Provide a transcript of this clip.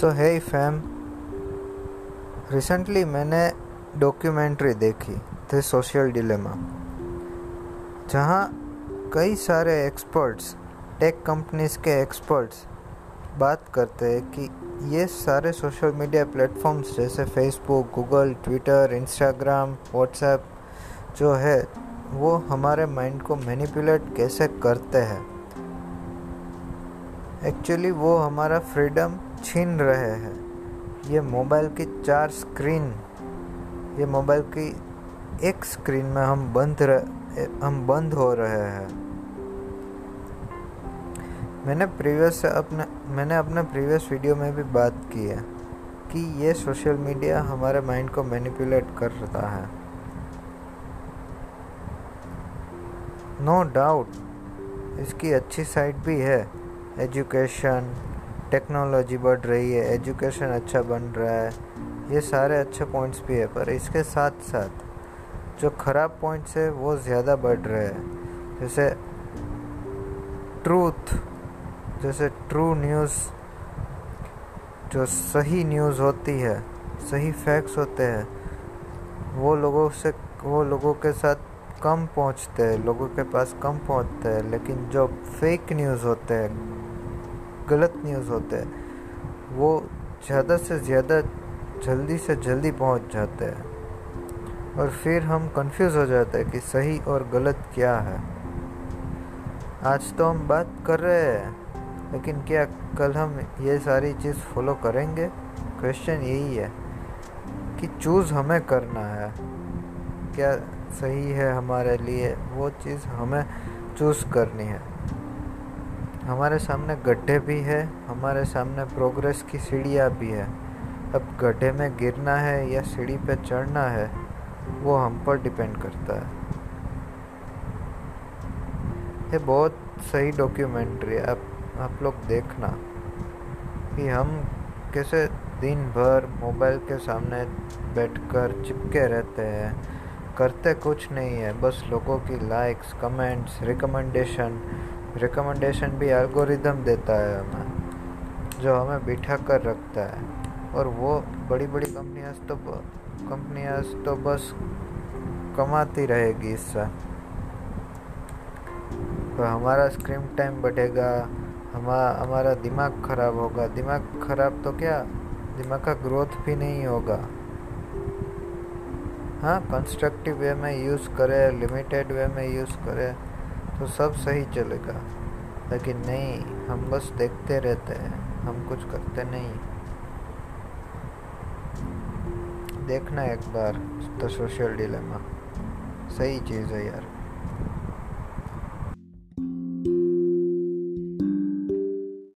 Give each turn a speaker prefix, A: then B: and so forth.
A: सो है fam recently मैंने documentary देखी थे सोशल डिलेमा जहाँ कई सारे एक्सपर्ट्स टेक कंपनीज़ के एक्सपर्ट्स बात करते हैं कि ये सारे सोशल मीडिया प्लेटफॉर्म्स जैसे Facebook Google Twitter Instagram WhatsApp जो है, वो हमारे माइंड को मैनिपुलेट कैसे करते हैं। एक्चुअली वो हमारा फ्रीडम छीन रहे हैं। ये मोबाइल की चार स्क्रीन ये मोबाइल की एक स्क्रीन में हम बंद रह, हम बंद हो रहे हैं। मैंने प्रीवियस अपने, मैंने अपने प्रीवियस वीडियो में भी बात की है कि ये सोशल मीडिया हमारे माइंड को मैनिपुलेट कर रहा है। नो no डाउट इसकी अच्छी साइड भी है। एजुकेशन, टेक्नोलॉजी बढ़ रही है, एजुकेशन अच्छा बन रहा है। ये सारे अच्छे पॉइंट्स भी है, पर इसके साथ साथ जो ख़राब पॉइंट्स है, वो ज़्यादा बढ़ रहे हैं। जैसे ट्रूथ जैसे ट्रू न्यूज़ जो सही न्यूज़ होती है, सही फैक्ट्स होते हैं, वो लोगों से, वो लोगों के साथ कम पहुँचते हैं, लोगों के पास कम पहुँचते हैं, लेकिन जो फेक न्यूज़ होते हैं गलत न्यूज़ होते हैं। वो ज़्यादा से ज़्यादा जल्दी से जल्दी पहुँच जाते हैं। और फिर हम कंफ्यूज हो जाते हैं कि सही और गलत क्या है। आज तो हम बात कर रहे हैं, लेकिन क्या कल हम ये सारी चीज़ फॉलो करेंगे? क्वेश्चन यही है कि चूज़ हमें करना है। क्या सही है हमारे लिए? वो चीज़ हमें चूज़ करनी है। हमारे सामने गड्ढे भी है, हमारे सामने प्रोग्रेस की सीढ़ियाँ भी है। अब गड्ढे में गिरना है या सीढ़ी पे चढ़ना है, वो हम पर डिपेंड करता है। ये बहुत सही डॉक्यूमेंट्री है, आप आप लोग देखना कि हम कैसे दिन भर मोबाइल के सामने बैठकर चिपके रहते हैं। करते कुछ नहीं है, बस लोगों की लाइक्स कमेंट्स रिकमेंडेशन रिकमेंडेशन भी एल्गोरिदम देता है हमें, जो हमें बिठा कर रखता है। और वो बड़ी बड़ी कंपनियाँ तो कंपनियाँ तो बस कमाती रहेगी इससे। तो हमारा स्क्रीन टाइम बढ़ेगा हमारा हमारा दिमाग ख़राब होगा। दिमाग ख़राब तो क्या? दिमाग का ग्रोथ भी नहीं होगा। हाँ कंस्ट्रक्टिव वे में यूज़ करें लिमिटेड वे में यूज़ करें। तो सब सही चलेगा। लेकिन नहीं, हम बस देखते रहते हैं। हम कुछ करते नहीं। देखना एक बार तो सोशल डिलेमा सही चीज़ है यार।